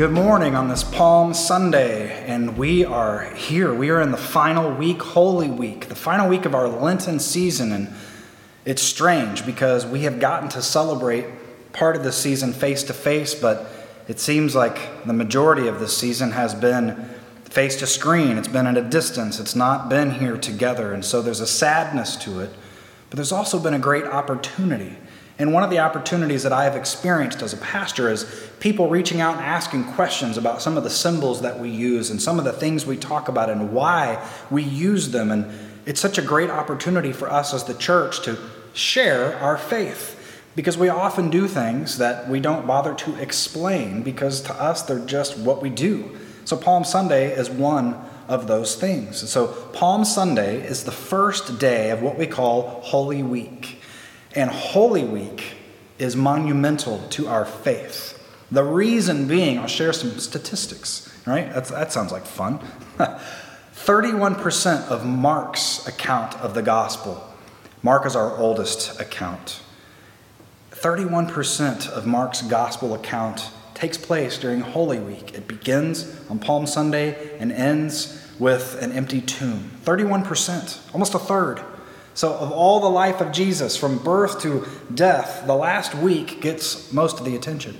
Good morning on this Palm Sunday, and we are here. We are in the final week, Holy Week, the final week of our Lenten season, and it's strange because we have gotten to celebrate part of the season face to face, but it seems like the majority of this season has been face to screen. It's been at a distance. It's not been here together, and so there's a sadness to it, but there's also been a great opportunity. And one of the opportunities that I have experienced as a pastor is people reaching out and asking questions about some of the symbols that we use and some of the things we talk about and why we use them. And it's such a great opportunity for us as the church to share our faith because we often do things that we don't bother to explain because to us they're just what we do. So, Palm Sunday is one of those things. So, Palm Sunday is the first day of what we call Holy Week. And Holy Week is monumental to our faith. The reason being, I'll share some statistics, right? That's, that sounds like fun. 31% of Mark's account of the gospel, Mark is our oldest account. 31% of Mark's gospel account takes place during Holy Week. It begins on Palm Sunday and ends with an empty tomb. 31%, almost a third. So, of all the life of Jesus, from birth to death, the last week gets most of the attention.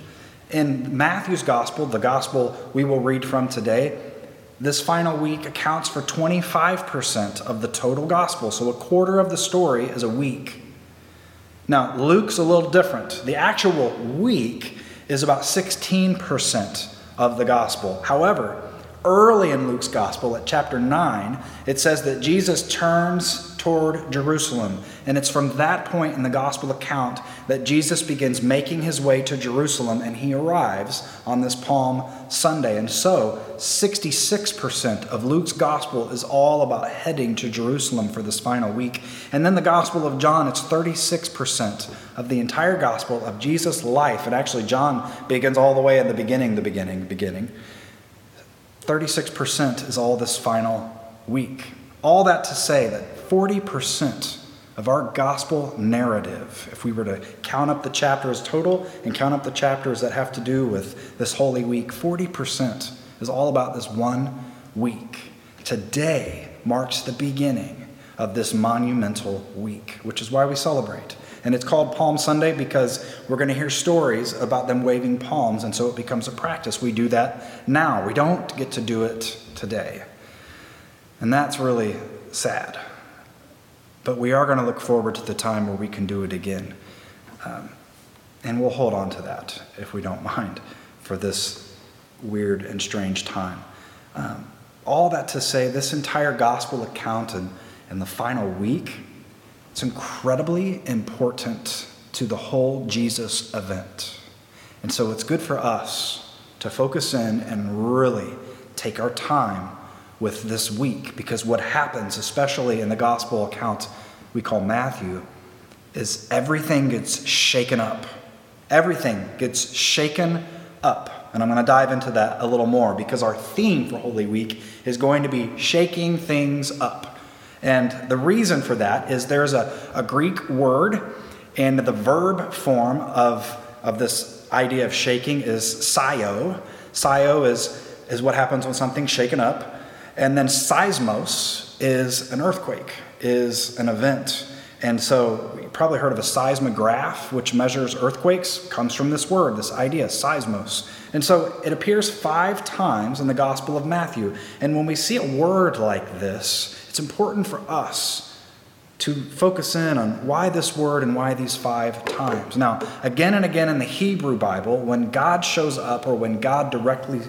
In Matthew's gospel, the gospel we will read from today, this final week accounts for 25% of the total gospel. So, a quarter of the story is a week. Now, Luke's a little different. The actual week is about 16% of the gospel. However, early in Luke's gospel, at chapter 9, it says that Jesus turns toward Jerusalem. And it's from that point in the gospel account that Jesus begins making his way to Jerusalem and he arrives on this Palm Sunday. And so, 66% of Luke's gospel is all about heading to Jerusalem for this final week. And then the gospel of John, it's 36% of the entire gospel of Jesus' life. And actually, John begins all the way at the beginning, the beginning, beginning. 36% is all this final week. All that to say that 40% of our gospel narrative, if we were to count up the chapters total and count up the chapters that have to do with this Holy Week, 40% is all about this one week. Today marks the beginning of this monumental week, which is why we celebrate. And it's called Palm Sunday because we're going to hear stories about them waving palms, and so it becomes a practice. We do that now. We don't get to do it today. And that's really sad. But we are going to look forward to the time where we can do it again. Um, and we'll hold on to that, if we don't mind, for this weird and strange time. Um, all that to say, this entire gospel account and, and the final week, it's incredibly important to the whole Jesus event. And so it's good for us to focus in and really take our time with this week because what happens, especially in the gospel account we call Matthew, is everything gets shaken up. Everything gets shaken up. And I'm going to dive into that a little more because our theme for Holy Week is going to be shaking things up. And the reason for that is there's a, a Greek word, and the verb form of, of this idea of shaking is sio. Sio is, is what happens when something's shaken up. And then seismos is an earthquake, is an event. And so you probably heard of a seismograph, which measures earthquakes, comes from this word, this idea, seismos. And so it appears five times in the Gospel of Matthew. And when we see a word like this, it's important for us to focus in on why this word and why these five times. Now, again and again in the Hebrew Bible, when God shows up or when God directly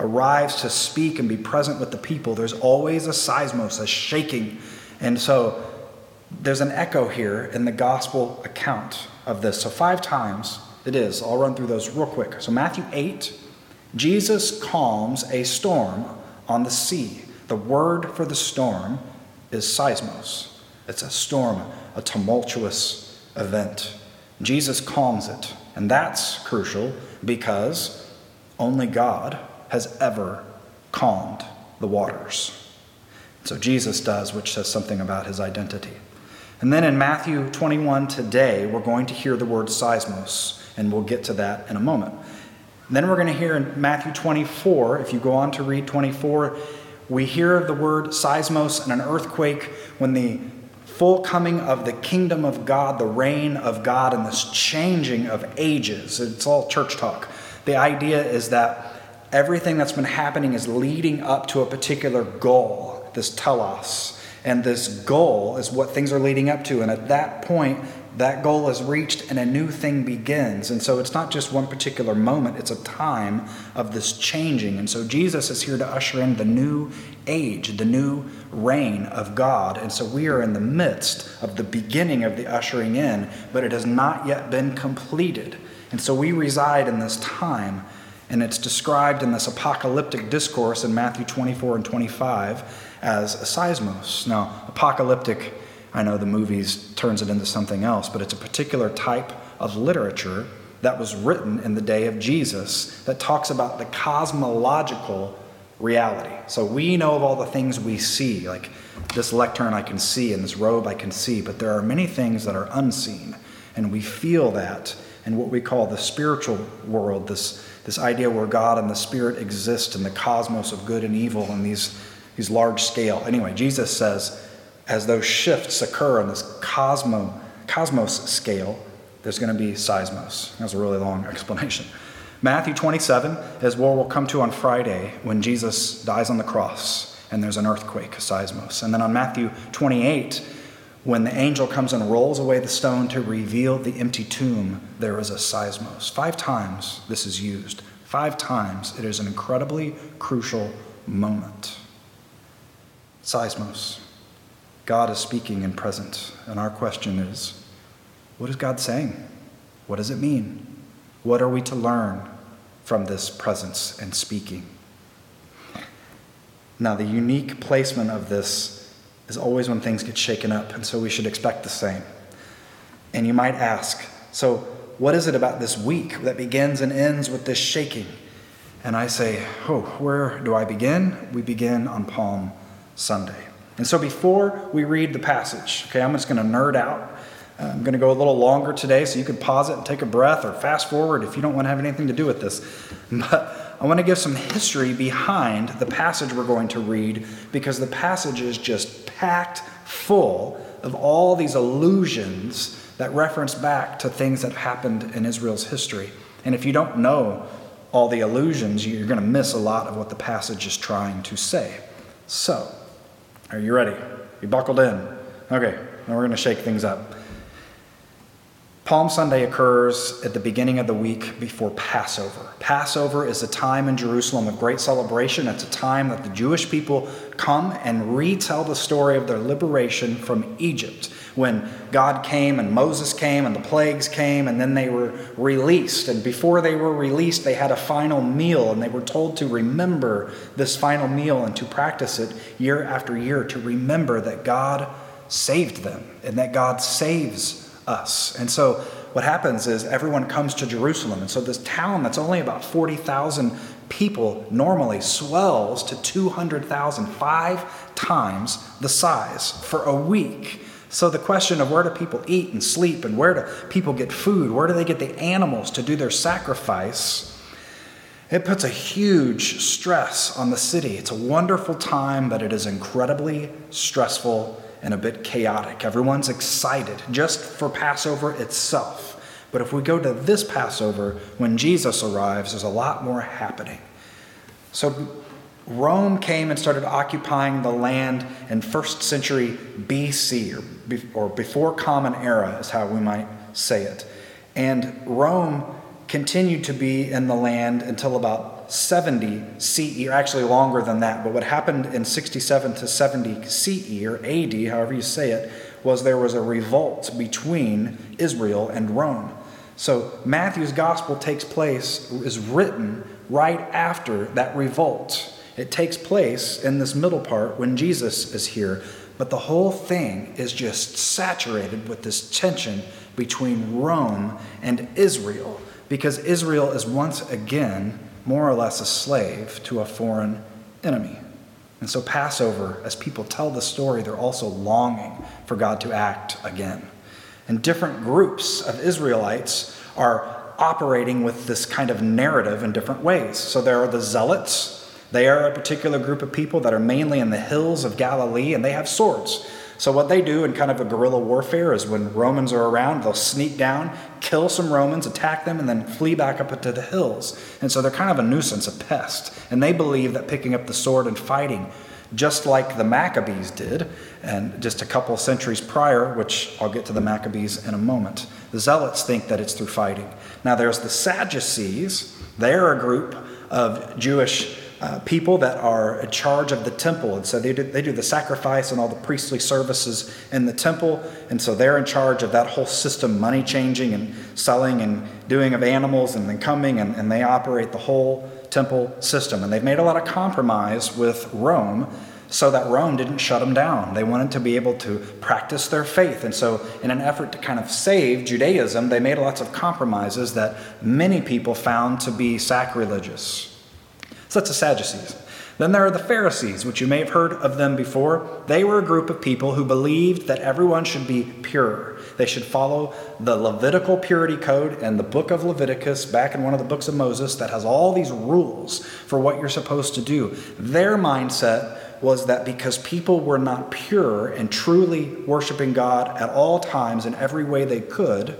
arrives to speak and be present with the people, there's always a seismos, a shaking. And so there's an echo here in the gospel account of this. So, five times it is. I'll run through those real quick. So, Matthew 8, Jesus calms a storm on the sea. The word for the storm is seismos. It's a storm, a tumultuous event. Jesus calms it. And that's crucial because only God has ever calmed the waters. So Jesus does, which says something about his identity. And then in Matthew 21 today, we're going to hear the word seismos, and we'll get to that in a moment. then we're going to hear in Matthew 24, if you go on to read 24, we hear of the word seismos and an earthquake when the full coming of the kingdom of God, the reign of God, and this changing of ages. It's all church talk. The idea is that everything that's been happening is leading up to a particular goal, this telos. And this goal is what things are leading up to. And at that point, that goal is reached and a new thing begins. And so it's not just one particular moment, it's a time of this changing. And so Jesus is here to usher in the new age, the new reign of God. And so we are in the midst of the beginning of the ushering in, but it has not yet been completed. And so we reside in this time, and it's described in this apocalyptic discourse in Matthew 24 and 25 as a seismos. Now, apocalyptic I know the movies turns it into something else, but it's a particular type of literature that was written in the day of Jesus that talks about the cosmological reality. So we know of all the things we see, like this lectern I can see and this robe I can see, but there are many things that are unseen, and we feel that in what we call the spiritual world, this, this idea where God and the Spirit exist in the cosmos of good and evil and these, these large scale. Anyway, Jesus says, as those shifts occur on this cosmo, cosmos scale, there's going to be seismos. That's a really long explanation. Matthew 27 is where we'll come to on Friday when Jesus dies on the cross and there's an earthquake, a seismos. And then on Matthew 28, when the angel comes and rolls away the stone to reveal the empty tomb, there is a seismos. Five times this is used. Five times it is an incredibly crucial moment. Seismos. God is speaking and present. And our question is what is God saying? What does it mean? What are we to learn from this presence and speaking? Now, the unique placement of this is always when things get shaken up, and so we should expect the same. And you might ask, so what is it about this week that begins and ends with this shaking? And I say, oh, where do I begin? We begin on Palm Sunday. And so before we read the passage, okay, I'm just going to nerd out. I'm going to go a little longer today, so you can pause it and take a breath or fast forward if you don't want to have anything to do with this. But I want to give some history behind the passage we're going to read because the passage is just packed full of all these allusions that reference back to things that happened in Israel's history. And if you don't know all the allusions, you're going to miss a lot of what the passage is trying to say. So, are you ready? You buckled in? Okay, now we're going to shake things up. Palm Sunday occurs at the beginning of the week before Passover. Passover is a time in Jerusalem of great celebration. It's a time that the Jewish people come and retell the story of their liberation from Egypt when God came and Moses came and the plagues came and then they were released. And before they were released, they had a final meal and they were told to remember this final meal and to practice it year after year to remember that God saved them and that God saves us. And so what happens is everyone comes to Jerusalem. And so this town that's only about 40,000 people normally swells to 200,000, five times the size for a week. So, the question of where do people eat and sleep and where do people get food, where do they get the animals to do their sacrifice, it puts a huge stress on the city. It's a wonderful time, but it is incredibly stressful and a bit chaotic. Everyone's excited just for Passover itself. But if we go to this Passover, when Jesus arrives, there's a lot more happening. So, Rome came and started occupying the land in first century BC, or, or before Common Era, is how we might say it. And Rome continued to be in the land until about 70 CE, or actually longer than that. But what happened in 67 to 70 CE, or AD, however you say it, was there was a revolt between Israel and Rome. So Matthew's gospel takes place, is written right after that revolt. It takes place in this middle part when Jesus is here, but the whole thing is just saturated with this tension between Rome and Israel because Israel is once again more or less a slave to a foreign enemy. And so, Passover, as people tell the story, they're also longing for God to act again. And different groups of Israelites are operating with this kind of narrative in different ways. So there are the zealots. They are a particular group of people that are mainly in the hills of Galilee, and they have swords. So, what they do in kind of a guerrilla warfare is when Romans are around, they'll sneak down, kill some Romans, attack them, and then flee back up into the hills. And so they're kind of a nuisance, a pest. And they believe that picking up the sword and fighting, just like the Maccabees did, and just a couple centuries prior, which I'll get to the Maccabees in a moment, the Zealots think that it's through fighting. Now, there's the Sadducees, they're a group of Jewish uh, people that are in charge of the temple. And so they do, they do the sacrifice and all the priestly services in the temple. And so they're in charge of that whole system, money changing and selling and doing of animals and then coming, and, and they operate the whole temple system. And they've made a lot of compromise with Rome so that Rome didn't shut them down. They wanted to be able to practice their faith. And so, in an effort to kind of save Judaism, they made lots of compromises that many people found to be sacrilegious. That's the Sadducees. Then there are the Pharisees, which you may have heard of them before. They were a group of people who believed that everyone should be pure. They should follow the Levitical purity code and the book of Leviticus, back in one of the books of Moses, that has all these rules for what you're supposed to do. Their mindset was that because people were not pure and truly worshiping God at all times in every way they could,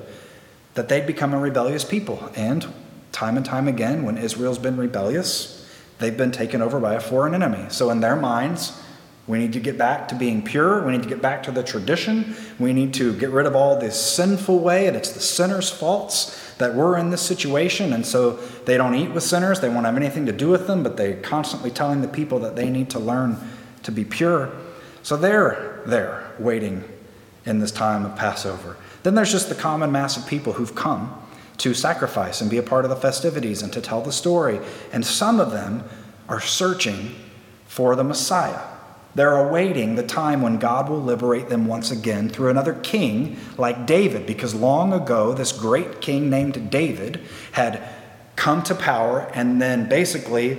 that they'd become a rebellious people. And time and time again, when Israel's been rebellious, they've been taken over by a foreign enemy. So, in their minds, we need to get back to being pure. We need to get back to the tradition. We need to get rid of all this sinful way, and it's the sinner's faults that we're in this situation. And so they don't eat with sinners. They won't have anything to do with them, but they're constantly telling the people that they need to learn to be pure. So they're there waiting in this time of Passover. Then there's just the common mass of people who've come to sacrifice and be a part of the festivities and to tell the story. And some of them are searching for the Messiah. They're awaiting the time when God will liberate them once again through another king like David, because long ago, this great king named David had come to power and then basically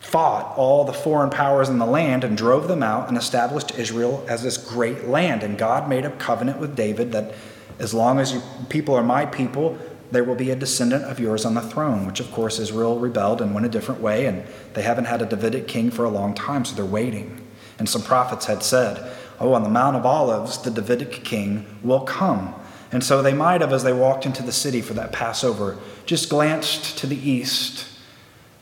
fought all the foreign powers in the land and drove them out and established Israel as this great land. And God made a covenant with David that as long as you people are my people, there will be a descendant of yours on the throne, which of course Israel rebelled and went a different way, and they haven't had a Davidic king for a long time, so they're waiting. And some prophets had said, Oh, on the Mount of Olives, the Davidic king will come. And so they might have, as they walked into the city for that Passover, just glanced to the east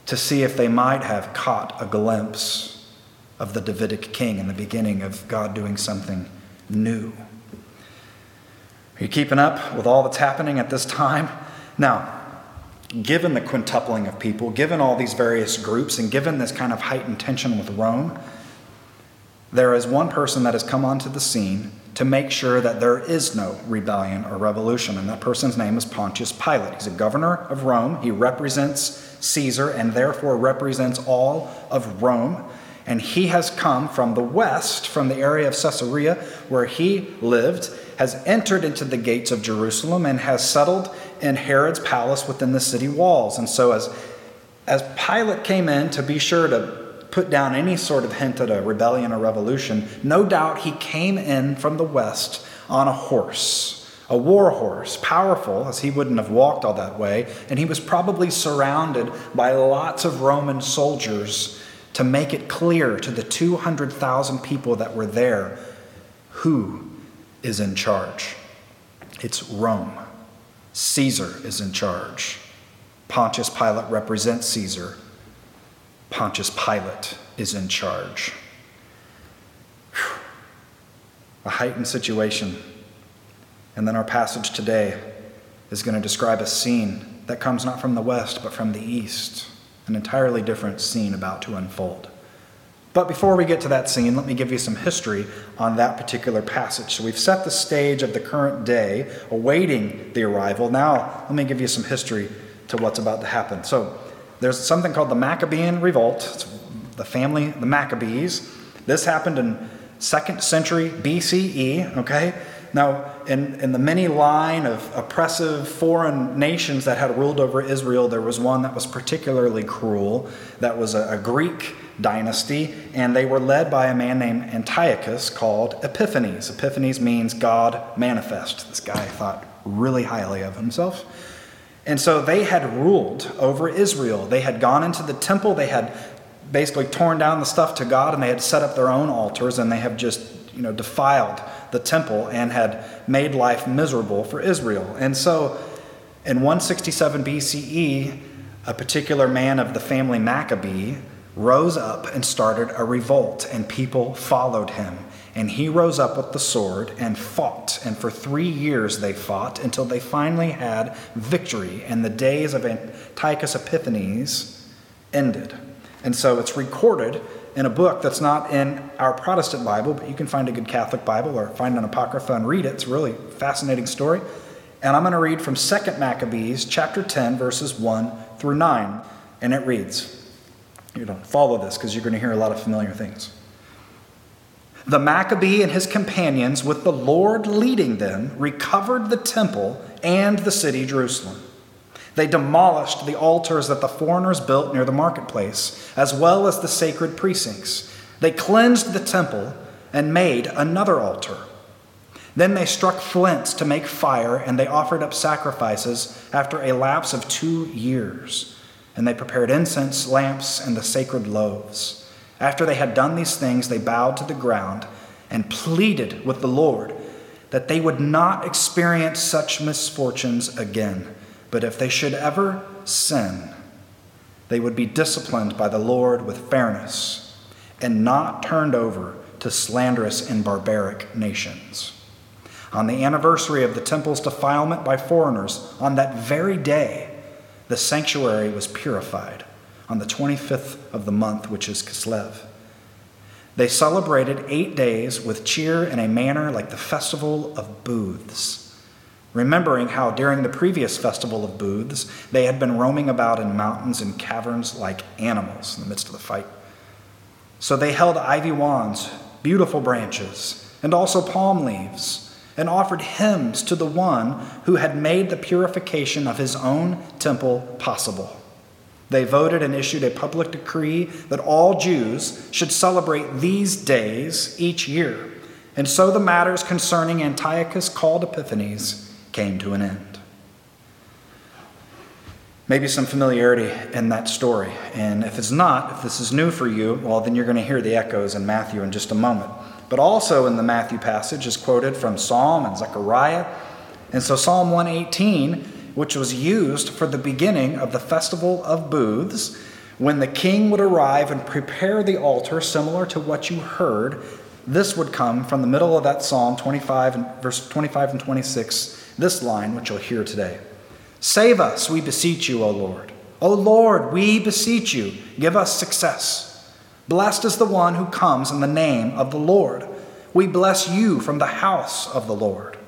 to see if they might have caught a glimpse of the Davidic king in the beginning of God doing something new. Are you keeping up with all that's happening at this time? Now, given the quintupling of people, given all these various groups, and given this kind of heightened tension with Rome, there is one person that has come onto the scene to make sure that there is no rebellion or revolution, and that person's name is Pontius Pilate. He's a governor of Rome. He represents Caesar and therefore represents all of Rome. And he has come from the west, from the area of Caesarea where he lived, has entered into the gates of Jerusalem and has settled in Herod's palace within the city walls. And so, as, as Pilate came in to be sure to put down any sort of hint at a rebellion or revolution, no doubt he came in from the west on a horse, a war horse, powerful, as he wouldn't have walked all that way, and he was probably surrounded by lots of Roman soldiers to make it clear to the 200,000 people that were there who is in charge. It's Rome. Caesar is in charge. Pontius Pilate represents Caesar. Pontius Pilate is in charge. Whew. A heightened situation. And then our passage today is going to describe a scene that comes not from the west, but from the east. An entirely different scene about to unfold. But before we get to that scene, let me give you some history on that particular passage. So we've set the stage of the current day, awaiting the arrival. Now, let me give you some history to what's about to happen. So there's something called the Maccabean Revolt. It's the family, the Maccabees. This happened in second century BCE, okay? Now, in, in the many line of oppressive foreign nations that had ruled over Israel, there was one that was particularly cruel. That was a, a Greek dynasty, and they were led by a man named Antiochus called Epiphanes. Epiphanes means God manifest. This guy thought really highly of himself. And so they had ruled over Israel. They had gone into the temple, they had basically torn down the stuff to God, and they had set up their own altars, and they have just you know, defiled the temple and had made life miserable for Israel. And so in 167 BCE, a particular man of the family Maccabee rose up and started a revolt, and people followed him. And he rose up with the sword and fought. And for three years they fought until they finally had victory, and the days of Antiochus Epiphanes ended. And so it's recorded in a book that's not in our Protestant Bible, but you can find a good Catholic Bible or find an Apocrypha and read it. It's a really fascinating story. And I'm going to read from 2 Maccabees chapter 10, verses 1 through 9. And it reads, you don't follow this because you're going to hear a lot of familiar things. The Maccabee and his companions, with the Lord leading them, recovered the temple and the city Jerusalem. They demolished the altars that the foreigners built near the marketplace, as well as the sacred precincts. They cleansed the temple and made another altar. Then they struck flints to make fire, and they offered up sacrifices after a lapse of two years. And they prepared incense, lamps, and the sacred loaves. After they had done these things, they bowed to the ground and pleaded with the Lord that they would not experience such misfortunes again. But if they should ever sin, they would be disciplined by the Lord with fairness and not turned over to slanderous and barbaric nations. On the anniversary of the temple's defilement by foreigners, on that very day, the sanctuary was purified on the 25th of the month, which is Kislev. They celebrated eight days with cheer in a manner like the festival of booths, remembering how during the previous festival of booths they had been roaming about in mountains and caverns like animals in the midst of the fight. So they held ivy wands, beautiful branches, and also palm leaves and offered hymns to the one who had made the purification of his own temple possible. They voted and issued a public decree that all Jews should celebrate these days each year. And so the matters concerning Antiochus called Epiphanes came to an end. Maybe some familiarity in that story. And if it's not, if this is new for you, well, then you're going to hear the echoes in Matthew in just a moment but also in the Matthew passage is quoted from Psalm and Zechariah. And so Psalm 118, which was used for the beginning of the festival of booths, when the king would arrive and prepare the altar, similar to what you heard, this would come from the middle of that Psalm 25 and verse 25 and 26, this line, which you'll hear today. Save us, we beseech you, O Lord. O Lord, we beseech you, give us success. Blessed is the one who comes in the name of the Lord. We bless you from the house of the Lord.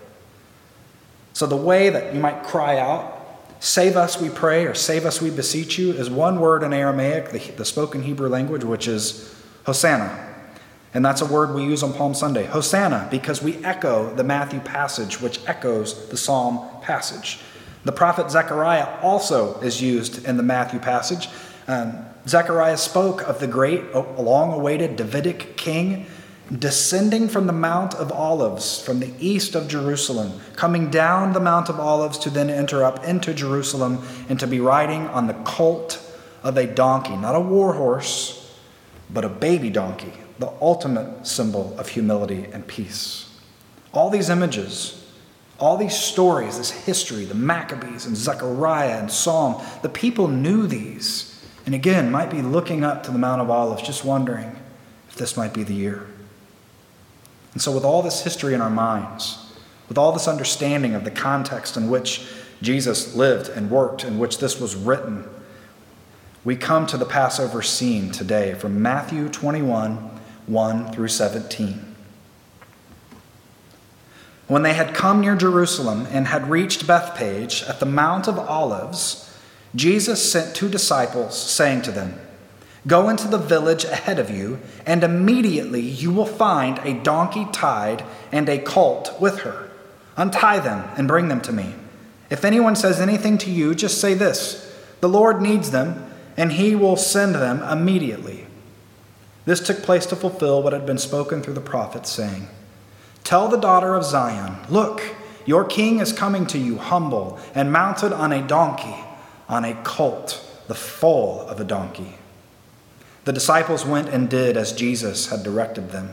So, the way that you might cry out, Save us, we pray, or Save us, we beseech you, is one word in Aramaic, the, the spoken Hebrew language, which is Hosanna. And that's a word we use on Palm Sunday. Hosanna, because we echo the Matthew passage, which echoes the Psalm passage. The prophet Zechariah also is used in the Matthew passage. Um, Zechariah spoke of the great, long awaited Davidic king descending from the Mount of Olives from the east of Jerusalem, coming down the Mount of Olives to then enter up into Jerusalem and to be riding on the colt of a donkey, not a war horse, but a baby donkey, the ultimate symbol of humility and peace. All these images, all these stories, this history, the Maccabees and Zechariah and Psalm, the people knew these. And again, might be looking up to the Mount of Olives, just wondering if this might be the year. And so, with all this history in our minds, with all this understanding of the context in which Jesus lived and worked, in which this was written, we come to the Passover scene today from Matthew 21 1 through 17. When they had come near Jerusalem and had reached Bethphage at the Mount of Olives, Jesus sent two disciples, saying to them, Go into the village ahead of you, and immediately you will find a donkey tied and a colt with her. Untie them and bring them to me. If anyone says anything to you, just say this The Lord needs them, and he will send them immediately. This took place to fulfill what had been spoken through the prophets, saying, Tell the daughter of Zion, Look, Your king is coming to you humble and mounted on a donkey, on a colt, the foal of a donkey. The disciples went and did as Jesus had directed them.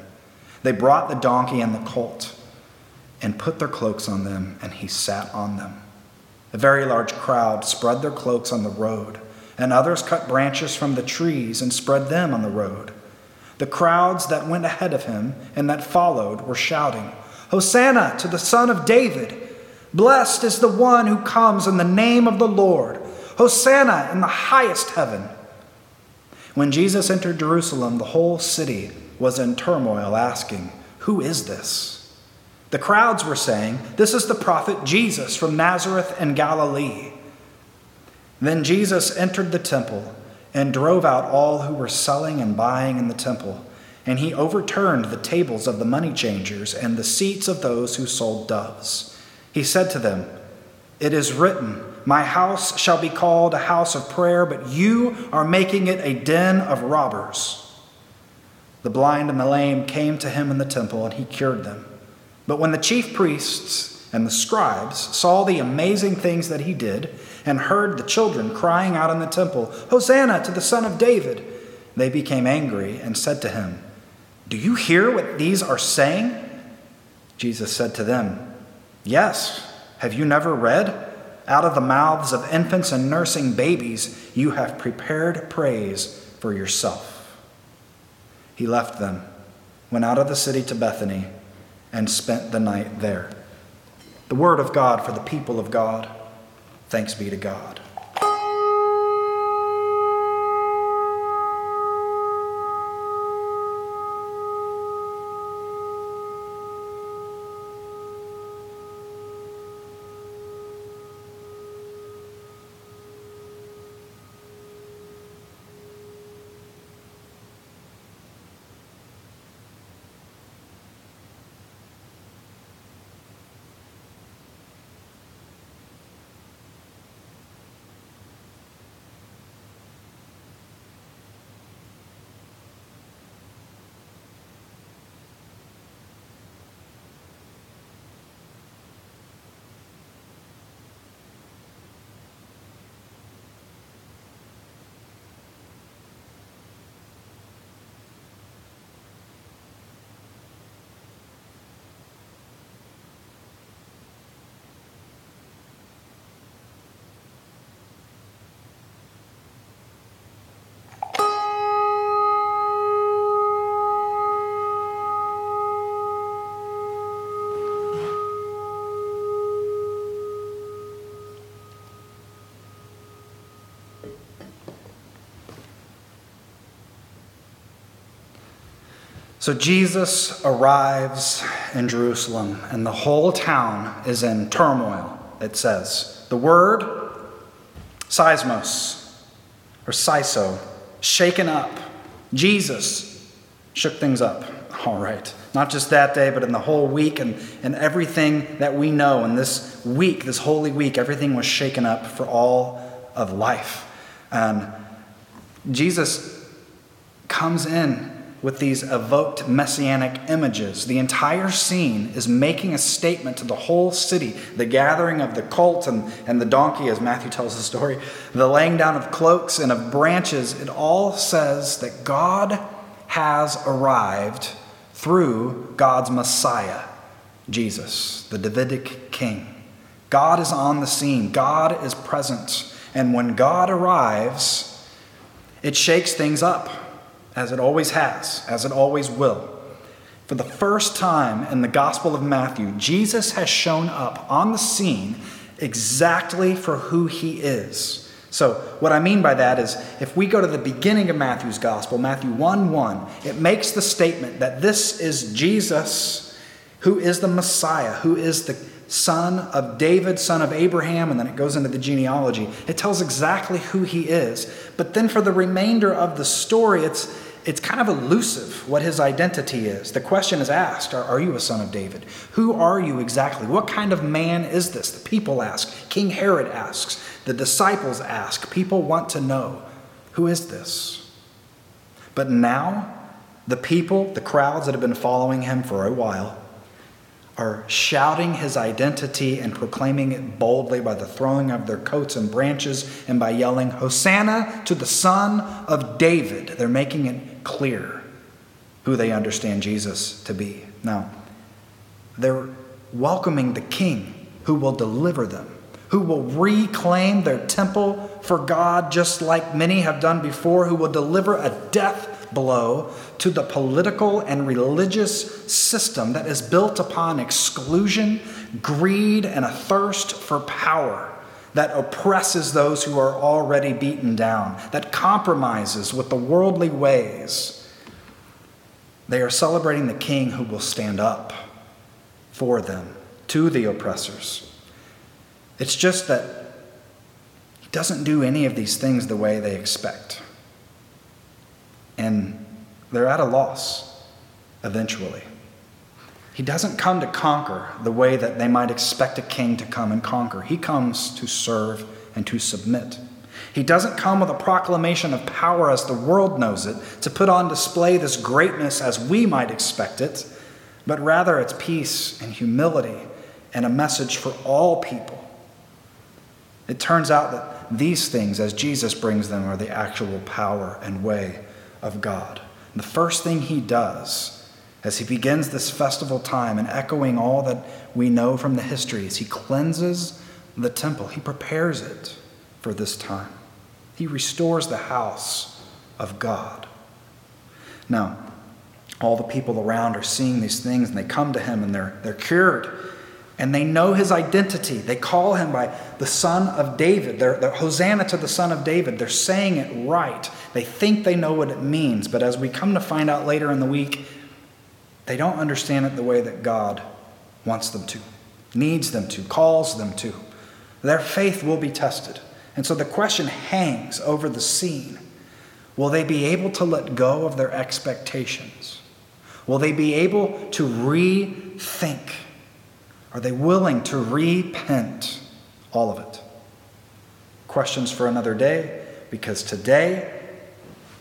They brought the donkey and the colt and put their cloaks on them, and he sat on them. A very large crowd spread their cloaks on the road, and others cut branches from the trees and spread them on the road. The crowds that went ahead of him and that followed were shouting, Hosanna to the Son of David! Blessed is the one who comes in the name of the Lord! Hosanna in the highest heaven! When Jesus entered Jerusalem, the whole city was in turmoil, asking, Who is this? The crowds were saying, This is the prophet Jesus from Nazareth in Galilee. Then Jesus entered the temple and drove out all who were selling and buying in the temple. And he overturned the tables of the money changers and the seats of those who sold doves. He said to them, It is written, My house shall be called a house of prayer, but you are making it a den of robbers. The blind and the lame came to him in the temple, and he cured them. But when the chief priests and the scribes saw the amazing things that he did, and heard the children crying out in the temple, Hosanna to the Son of David, they became angry and said to him, Do you hear what these are saying? Jesus said to them, Yes. Have you never read? Out of the mouths of infants and nursing babies, you have prepared praise for yourself. He left them, went out of the city to Bethany and spent the night there. The word of God for the people of God. Thanks be to God. So Jesus arrives in Jerusalem, and the whole town is in turmoil, it says. The word, seismos, or siso, shaken up. Jesus shook things up. All right. Not just that day, but in the whole week and, and everything that we know in this week, this holy week, everything was shaken up for all of life. And Jesus comes in with these evoked messianic images. The entire scene is making a statement to the whole city. The gathering of the colt and, and the donkey, as Matthew tells the story, the laying down of cloaks and of branches, it all says that God has arrived through God's Messiah, Jesus, the Davidic king. God is on the scene, God is present. And when God arrives, it shakes things up as it always has, as it always will. For the first time in the Gospel of Matthew, Jesus has shown up on the scene exactly for who he is. So, what I mean by that is if we go to the beginning of Matthew's Gospel, Matthew 1 1, it makes the statement that this is Jesus who is the Messiah, who is the son of David, son of Abraham, and then it goes into the genealogy. It tells exactly who he is. But then for the remainder of the story, it's, it's kind of elusive what his identity is. The question is asked are, are you a son of David? Who are you exactly? What kind of man is this? The people ask. King Herod asks. The disciples ask. People want to know who is this? But now, the people, the crowds that have been following him for a while, are shouting his identity and proclaiming it boldly by the throwing of their coats and branches and by yelling, Hosanna to the Son of David. They're making it clear who they understand Jesus to be. Now, they're welcoming the King who will deliver them, who will reclaim their temple for God, just like many have done before, who will deliver a death blow to the political and religious system that is built upon exclusion, greed, and a thirst for power that oppresses those who are already beaten down, that compromises with the worldly ways. They are celebrating the king who will stand up for them to the oppressors. It's just that he doesn't do any of these things the way they expect and they're at a loss eventually. He doesn't come to conquer the way that they might expect a king to come and conquer. He comes to serve and to submit. He doesn't come with a proclamation of power as the world knows it, to put on display this greatness as we might expect it, but rather it's peace and humility and a message for all people. It turns out that these things, as Jesus brings them, are the actual power and way of God. And the first thing he does as he begins this festival time and echoing all that we know from the history is he cleanses the temple, he prepares it for this time. He restores the house of God. Now, all the people around are seeing these things and they come to him and they're, they're cured and they know his identity. They call him by the son of David. They're, they're, Hosanna to the son of David. They're saying it right. They think they know what it means, but as we come to find out later in the week, they don't understand it the way that God wants them to, needs them to, calls them to. Their faith will be tested. And so the question hangs over the scene Will they be able to let go of their expectations? Will they be able to rethink? Are they willing to repent all of it? Questions for another day, because today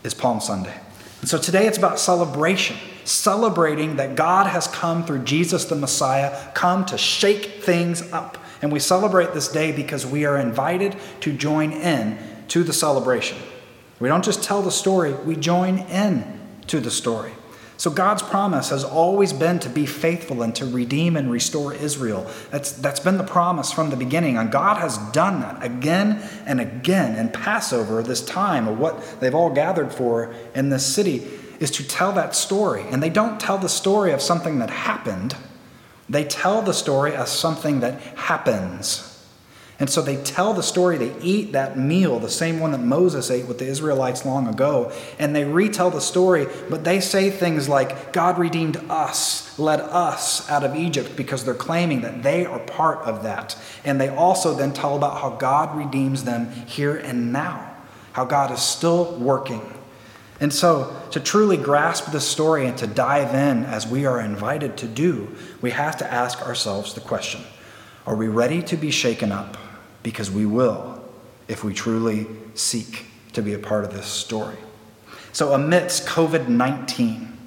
is Palm Sunday. And so today it's about celebration, celebrating that God has come through Jesus the Messiah, come to shake things up. And we celebrate this day because we are invited to join in to the celebration. We don't just tell the story, we join in to the story. So God's promise has always been to be faithful and to redeem and restore Israel. That's, that's been the promise from the beginning. And God has done that again and again. And Passover, this time of what they've all gathered for in this city, is to tell that story. And they don't tell the story of something that happened, they tell the story as something that happens. And so they tell the story, they eat that meal, the same one that Moses ate with the Israelites long ago, and they retell the story, but they say things like, God redeemed us, led us out of Egypt, because they're claiming that they are part of that. And they also then tell about how God redeems them here and now, how God is still working. And so, to truly grasp this story and to dive in as we are invited to do, we have to ask ourselves the question Are we ready to be shaken up? Because we will if we truly seek to be a part of this story. So, amidst COVID 19,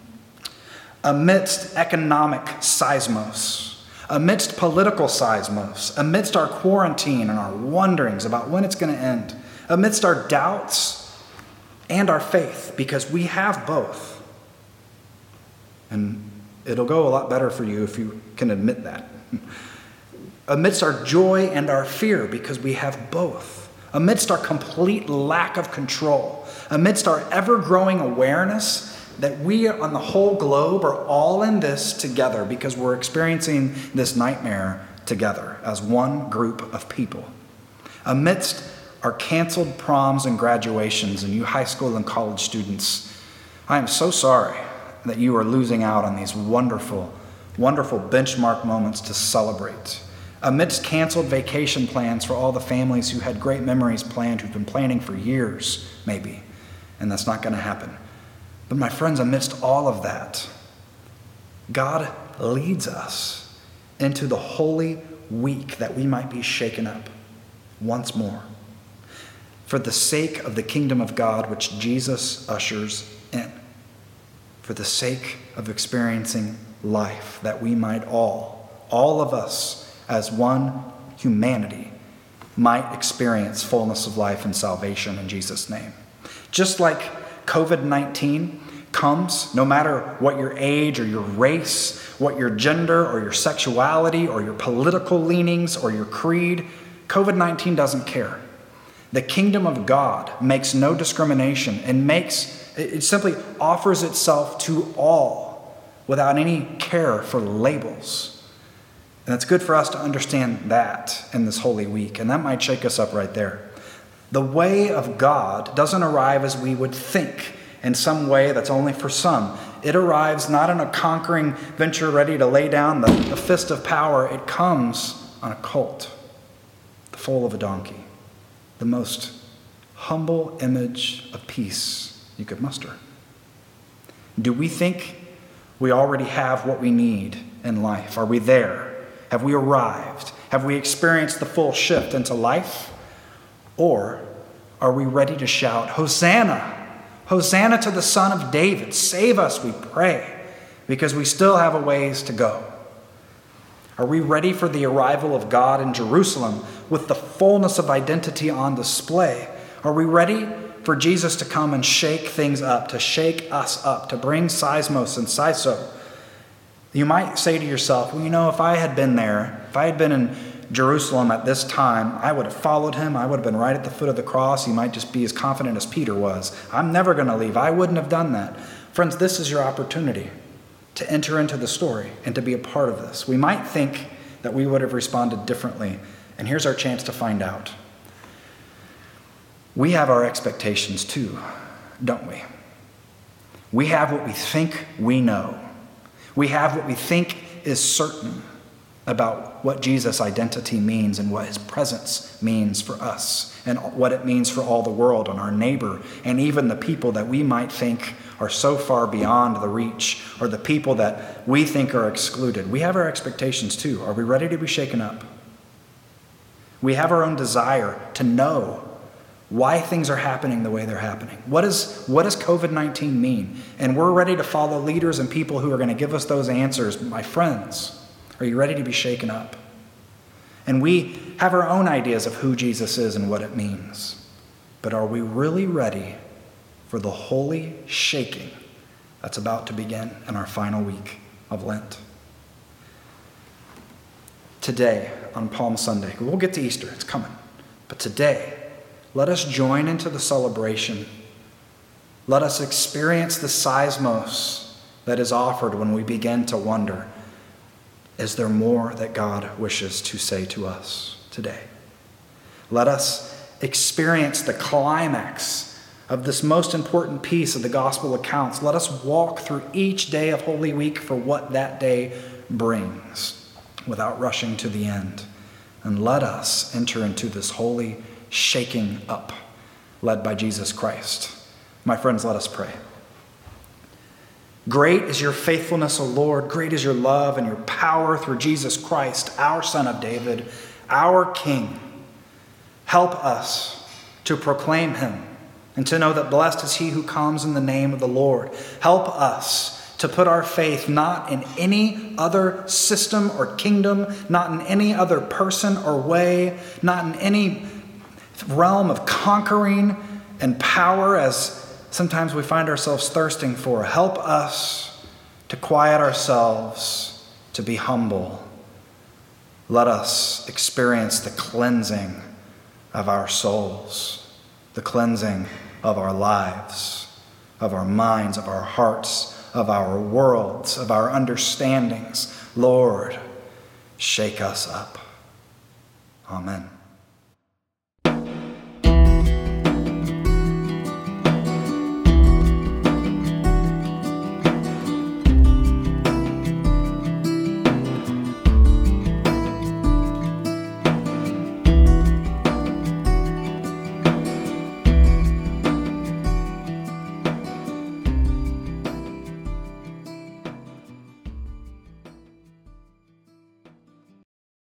amidst economic seismos, amidst political seismos, amidst our quarantine and our wonderings about when it's going to end, amidst our doubts and our faith, because we have both. And it'll go a lot better for you if you can admit that. amidst our joy and our fear, because we have both, amidst our complete lack of control, amidst our ever growing awareness that we on the whole globe are all in this together because we're experiencing this nightmare together as one group of people. Amidst our canceled proms and graduations, and you high school and college students, I am so sorry that you are losing out on these wonderful, wonderful benchmark moments to celebrate amidst canceled vacation plans for all the families who had great memories planned, who've been planning for years, maybe, and that's not going to happen. But, my friends, amidst all of that, God leads us into the holy week that we might be shaken up once more for the sake of the kingdom of God which Jesus ushers in, for the sake of experiencing life that we might all all of us as one humanity might experience fullness of life and salvation in Jesus' name. Just like COVID 19 comes, no matter what your age or your race, what your gender or your sexuality or your political leanings or your creed, COVID 19 doesn't care. The kingdom of God makes no discrimination and makes it simply offers itself to all without any care for labels. And it's good for us to understand that in this Holy Week, and that might shake us up right there. The way of God doesn't arrive as we would think in some way that's only for some. It arrives not in a conquering venture ready to lay down the, the fist of power, it comes on a colt, the foal of a donkey, the most humble image of peace you could muster. Do we think we already have what we need in life? Are we there? Have we arrived? Have we experienced the full shift into life? Or are we ready to shout, Hosanna! Hosanna to the Son of David! Save us, we pray, because we still have a ways to go. Are we ready for the arrival of God in Jerusalem with the fullness of identity on display? Are we ready for Jesus to come and shake things up, to shake us up, to bring seismos and seiso? You might say to yourself, well, you know, if I had been there, if I had been in Jerusalem at this time, I would have followed him. I would have been right at the foot of the cross. He might just be as confident as Peter was. I'm never going to leave. I wouldn't have done that. Friends, this is your opportunity to enter into the story and to be a part of this. We might think that we would have responded differently, and here's our chance to find out. We have our expectations too, don't we? We have what we think we know. We have what we think is certain about what Jesus' identity means and what his presence means for us and what it means for all the world and our neighbor and even the people that we might think are so far beyond the reach or the people that we think are excluded. We have our expectations too. Are we ready to be shaken up? We have our own desire to know why things are happening the way they're happening. What, is, what does COVID 19 mean? And we're ready to follow leaders and people who are going to give us those answers, my friends. Are you ready to be shaken up? And we have our own ideas of who Jesus is and what it means. But are we really ready for the holy shaking that's about to begin in our final week of Lent? Today, on Palm Sunday, we'll get to Easter, it's coming. But today, let us join into the celebration. Let us experience the seismos that is offered when we begin to wonder is there more that God wishes to say to us today? Let us experience the climax of this most important piece of the gospel accounts. Let us walk through each day of Holy Week for what that day brings without rushing to the end. And let us enter into this holy shaking up led by Jesus Christ. My friends, let us pray. Great is your faithfulness, O Lord. Great is your love and your power through Jesus Christ, our Son of David, our King. Help us to proclaim him and to know that blessed is he who comes in the name of the Lord. Help us to put our faith not in any other system or kingdom, not in any other person or way, not in any realm of conquering and power as sometimes we find ourselves thirsting for. Help us to quiet ourselves, to be humble. Let us experience the cleansing of our souls, the cleansing of our lives, of our minds, of our hearts, of our worlds, of our understandings. Lord, shake us up. Amen.